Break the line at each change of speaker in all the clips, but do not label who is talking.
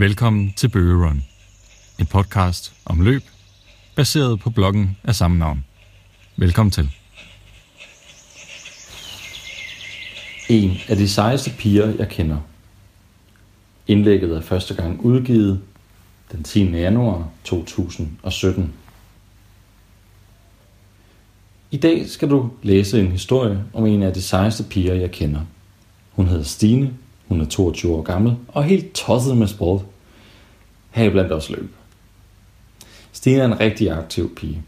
Velkommen til Bøgerun, en podcast om løb, baseret på bloggen af samme navn. Velkommen til.
En af de sejeste piger, jeg kender. Indlægget er første gang udgivet den 10. januar 2017. I dag skal du læse en historie om en af de sejeste piger, jeg kender. Hun hedder Stine, hun er 22 år gammel og helt tosset med sport. Her blandt også løb. Stine er en rigtig aktiv pige.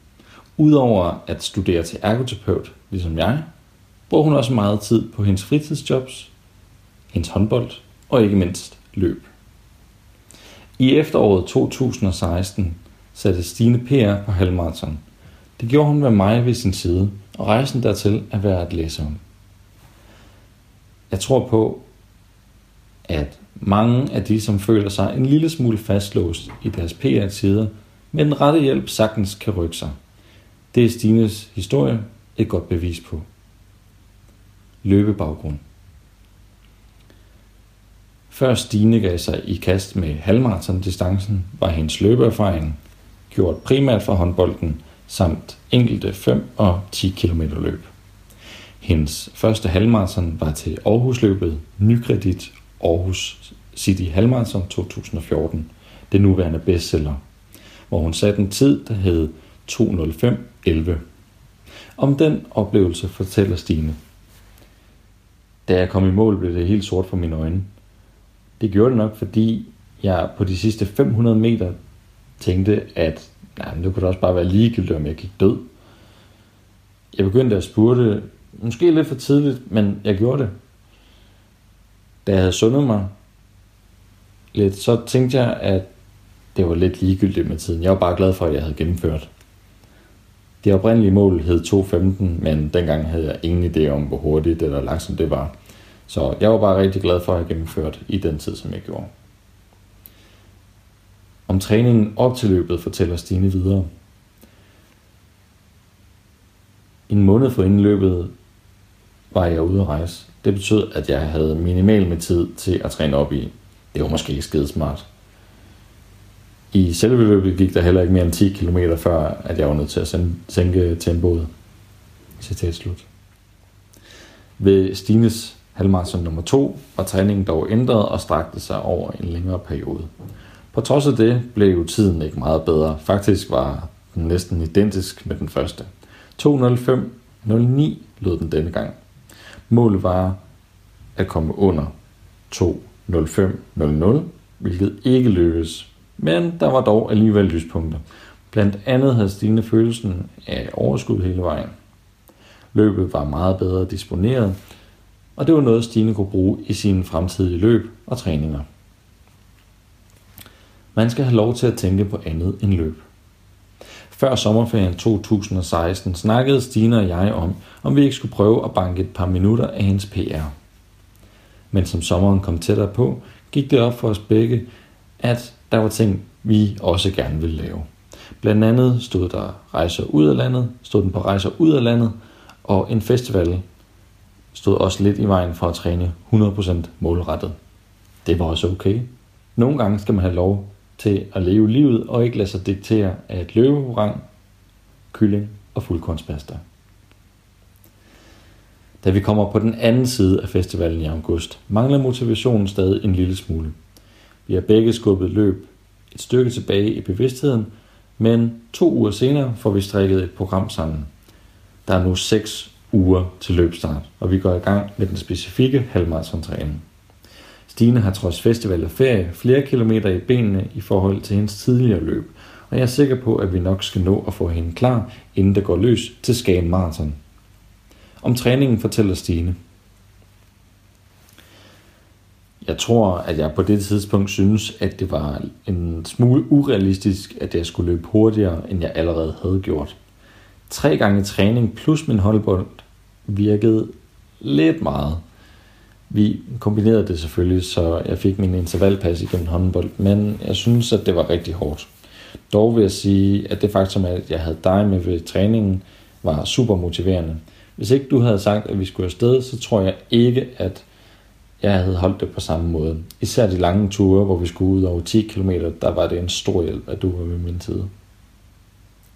Udover at studere til ergoterapeut, ligesom jeg, bruger hun også meget tid på hendes fritidsjobs, hendes håndbold og ikke mindst løb. I efteråret 2016 satte Stine PR på halvmarathon. Det gjorde hun med mig ved sin side, og rejsen dertil er værd at læse om. Jeg tror på, at mange af de, som føler sig en lille smule fastlåst i deres PR-tider, med den rette hjælp sagtens kan rykke sig. Det er Stines historie et godt bevis på. Løbebaggrund Før Stine gav sig i kast med halvmarathon-distancen, var hendes løbeerfaring gjort primært fra håndbolden samt enkelte 5 og 10 km løb. Hendes første halvmarathon var til Aarhusløbet Nykredit Aarhus City Halmarathon 2014, det nuværende bestseller, hvor hun satte en tid, der hed 2.05.11. Om den oplevelse fortæller Stine. Da jeg kom i mål, blev det helt sort for mine øjne. Det gjorde det nok, fordi jeg på de sidste 500 meter tænkte, at nej, det kunne da også bare være ligegyldigt, om jeg gik død. Jeg begyndte at spurte, måske lidt for tidligt, men jeg gjorde det da jeg havde sundet mig lidt, så tænkte jeg, at det var lidt ligegyldigt med tiden. Jeg var bare glad for, at jeg havde gennemført. Det oprindelige mål hed 2.15, men dengang havde jeg ingen idé om, hvor hurtigt eller langsomt det var. Så jeg var bare rigtig glad for at have gennemført i den tid, som jeg gjorde. Om træningen op til løbet fortæller Stine videre. En måned for inden løbet var jeg ude at rejse. Det betød, at jeg havde minimal med tid til at træne op i. Det var måske ikke skide smart. I selve løbet gik der heller ikke mere end 10 km før, at jeg var nødt til at sænke tempoet. Citat slut. Ved Stines halvmarathon nummer 2 var træningen dog ændret og strakte sig over en længere periode. På trods af det blev jo tiden ikke meget bedre. Faktisk var den næsten identisk med den første. 2.05.09 lød den denne gang. Målet var at komme under 2.05.00, hvilket ikke lykkedes. Men der var dog alligevel lyspunkter. Blandt andet havde Stine følelsen af overskud hele vejen. Løbet var meget bedre disponeret, og det var noget, Stine kunne bruge i sine fremtidige løb og træninger. Man skal have lov til at tænke på andet end løb. Før sommerferien 2016 snakkede Stine og jeg om, om vi ikke skulle prøve at banke et par minutter af hendes PR. Men som sommeren kom tættere på, gik det op for os begge, at der var ting, vi også gerne ville lave. Blandt andet stod der rejser ud af landet, stod den på rejser ud af landet, og en festival stod også lidt i vejen for at træne 100% målrettet. Det var også okay. Nogle gange skal man have lov til at leve livet og ikke lade sig diktere af et løverang, kylling og fuldkornspasta. Da vi kommer på den anden side af festivalen i august, mangler motivationen stadig en lille smule. Vi har begge skubbet løb et stykke tilbage i bevidstheden, men to uger senere får vi strikket et program sammen. Der er nu seks uger til løbstart, og vi går i gang med den specifikke halvmarathon-træning. Stine har trods festival og ferie flere kilometer i benene i forhold til hendes tidligere løb, og jeg er sikker på, at vi nok skal nå at få hende klar, inden det går løs til Skagen Marathon. Om træningen fortæller Stine. Jeg tror, at jeg på det tidspunkt synes, at det var en smule urealistisk, at jeg skulle løbe hurtigere, end jeg allerede havde gjort. Tre gange træning plus min holdbold virkede lidt meget – vi kombinerede det selvfølgelig, så jeg fik min intervallpas igennem håndbold, men jeg synes, at det var rigtig hårdt. Dog vil jeg sige, at det faktum, at jeg havde dig med ved træningen, var super motiverende. Hvis ikke du havde sagt, at vi skulle afsted, så tror jeg ikke, at jeg havde holdt det på samme måde. Især de lange ture, hvor vi skulle ud over 10 km, der var det en stor hjælp, at du var ved min side.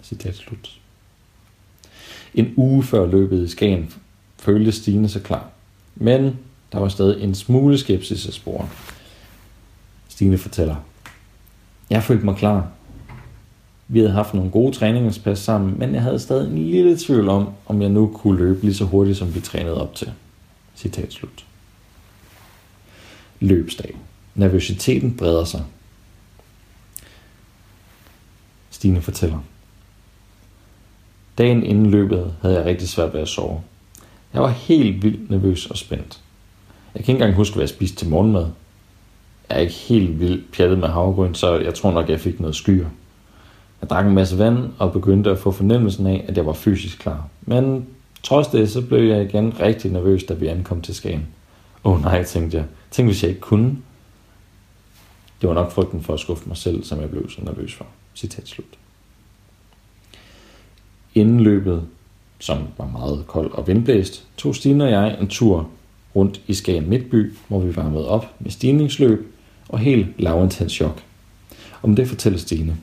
Citat slut. En uge før løbet i Skagen følte Stine sig klar. Men der var stadig en smule skepsis af sporen. Stine fortæller. Jeg følte mig klar. Vi havde haft nogle gode træningspas sammen, men jeg havde stadig en lille tvivl om, om jeg nu kunne løbe lige så hurtigt, som vi trænede op til. Citat slut. Løbsdag. Nervøsiteten breder sig. Stine fortæller. Dagen inden løbet havde jeg rigtig svært ved at sove. Jeg var helt vildt nervøs og spændt. Jeg kan ikke engang huske, hvad jeg spiste til morgenmad. Jeg er ikke helt vildt pjattet med havregryn, så jeg tror nok, jeg fik noget skyer. Jeg drak en masse vand og begyndte at få fornemmelsen af, at jeg var fysisk klar. Men trods det, så blev jeg igen rigtig nervøs, da vi ankom til Skagen. Åh oh, nej, tænkte jeg. Tænk, hvis jeg ikke kunne. Det var nok frygten for at skuffe mig selv, som jeg blev så nervøs for. Citat slut. Inden løbet, som var meget kold og vindblæst, tog Stine og jeg en tur rundt i Skagen Midtby, hvor vi varmede op med stigningsløb og helt lavintens chok. Om det fortæller Stine.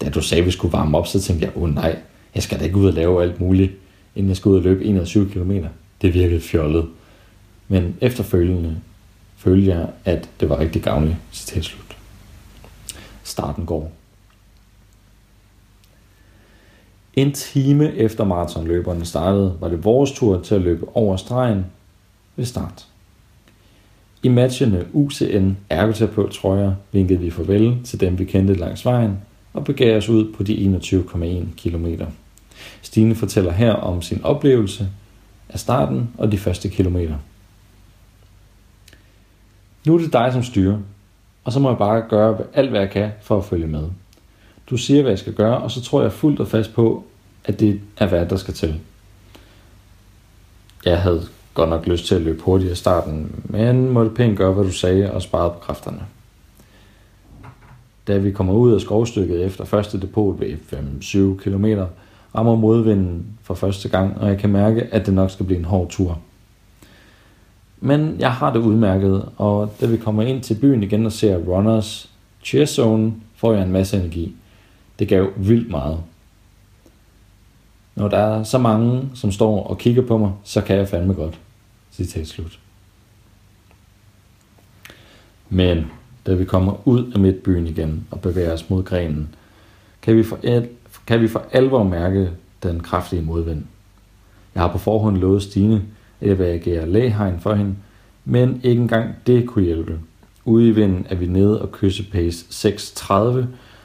Da du sagde, at vi skulle varme op, så tænkte jeg, åh oh, nej, jeg skal da ikke ud og lave alt muligt, inden jeg skal ud og løbe 21 km. Det virkede fjollet. Men efterfølgende følte jeg, at det var rigtig gavnligt. Citat slut. Starten går. En time efter maratonløberne startede, var det vores tur til at løbe over stregen ved start. I matchende UCN ergoterapeut trøjer vinkede vi farvel til dem, vi kendte langs vejen, og begav os ud på de 21,1 km. Stine fortæller her om sin oplevelse af starten og de første kilometer. Nu er det dig, som styrer, og så må jeg bare gøre alt, hvad jeg kan for at følge med. Du siger, hvad jeg skal gøre, og så tror jeg fuldt og fast på, at det er hvad der skal til. Jeg havde godt nok lyst til at løbe hurtigt i starten, men måtte pænt gøre, hvad du sagde, og sparede på kræfterne. Da vi kommer ud af skovstykket efter første depot ved 5-7 km, rammer modvinden for første gang, og jeg kan mærke, at det nok skal blive en hård tur. Men jeg har det udmærket, og da vi kommer ind til byen igen og ser Runners Cheer Zone, får jeg en masse energi. Det gav vildt meget. Når der er så mange, som står og kigger på mig, så kan jeg fandme godt. Citat slut. Men da vi kommer ud af midtbyen igen og bevæger os mod grenen, kan vi for, el- kan vi for alvor mærke den kraftige modvind. Jeg har på forhånd lovet Stine, at jeg vil agere lægehegn for hende, men ikke engang det kunne hjælpe. Ude i vinden er vi nede og kysse pace 6.30,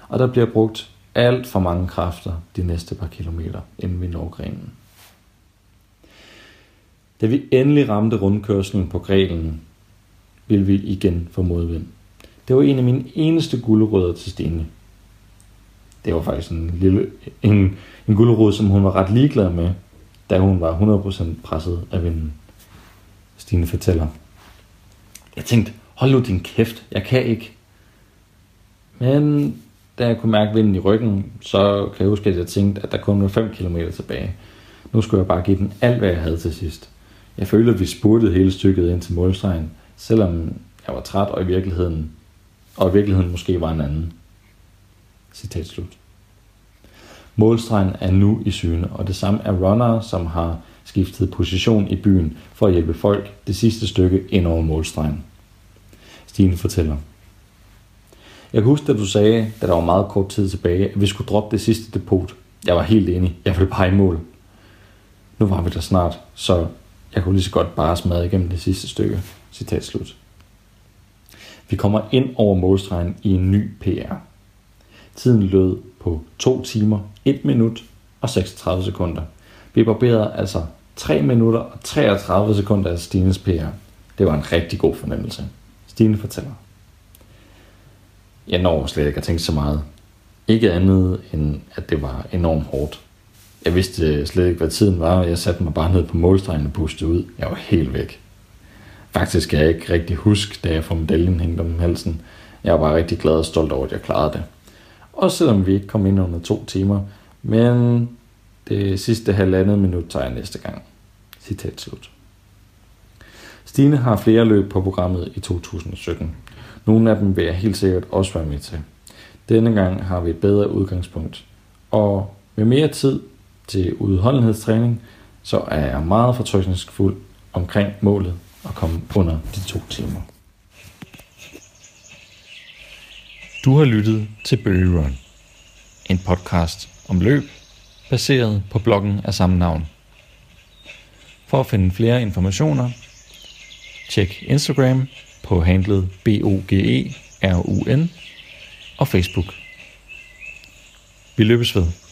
og der bliver brugt alt for mange kræfter de næste par kilometer, inden vi når grenen. Da vi endelig ramte rundkørslen på grenen, ville vi igen få modvind. Det var en af mine eneste guldrødder til Stine. Det var faktisk en lille en, en guldrød, som hun var ret ligeglad med, da hun var 100% presset af vinden. Stine fortæller. Jeg tænkte, hold nu din kæft, jeg kan ikke. Men da jeg kunne mærke vinden i ryggen, så kan jeg huske, at jeg tænkte, at der kun var 5 km tilbage. Nu skulle jeg bare give den alt, hvad jeg havde til sidst. Jeg følte, at vi spurtede hele stykket ind til målstregen, selvom jeg var træt og i virkeligheden, og i virkeligheden måske var en anden. Citat slut. Målstregen er nu i syne, og det samme er runner, som har skiftet position i byen for at hjælpe folk det sidste stykke ind over målstregen. Stine fortæller. Jeg kan huske, at du sagde, da der var meget kort tid tilbage, at vi skulle droppe det sidste depot. Jeg var helt enig. Jeg ville bare i mål. Nu var vi der snart, så jeg kunne lige så godt bare smadre igennem det sidste stykke. Citat slut. Vi kommer ind over målstregen i en ny PR. Tiden lød på 2 timer, 1 minut og 36 sekunder. Vi barberede altså 3 minutter og 33 sekunder af Stines PR. Det var en rigtig god fornemmelse. Stine fortæller. Jeg når slet ikke at tænke så meget. Ikke andet end, at det var enormt hårdt. Jeg vidste øh, slet ikke, hvad tiden var, og jeg satte mig bare ned på målstregen og pustede ud. Jeg var helt væk. Faktisk kan jeg ikke rigtig huske, da jeg får medaljen hængt om halsen. Jeg var bare rigtig glad og stolt over, at jeg klarede det. Også selvom vi ikke kom ind under to timer. Men det sidste halvandet minut tager jeg næste gang. Citat slut. Stine har flere løb på programmet i 2017. Nogle af dem vil jeg helt sikkert også være med til. Denne gang har vi et bedre udgangspunkt. Og med mere tid til udholdenhedstræning, så er jeg meget fortrykningsfuld omkring målet at komme under de to timer.
Du har lyttet til Bøge Run, en podcast om løb, baseret på bloggen af samme navn. For at finde flere informationer, tjek Instagram på handlet N og Facebook. Vi løbes ved.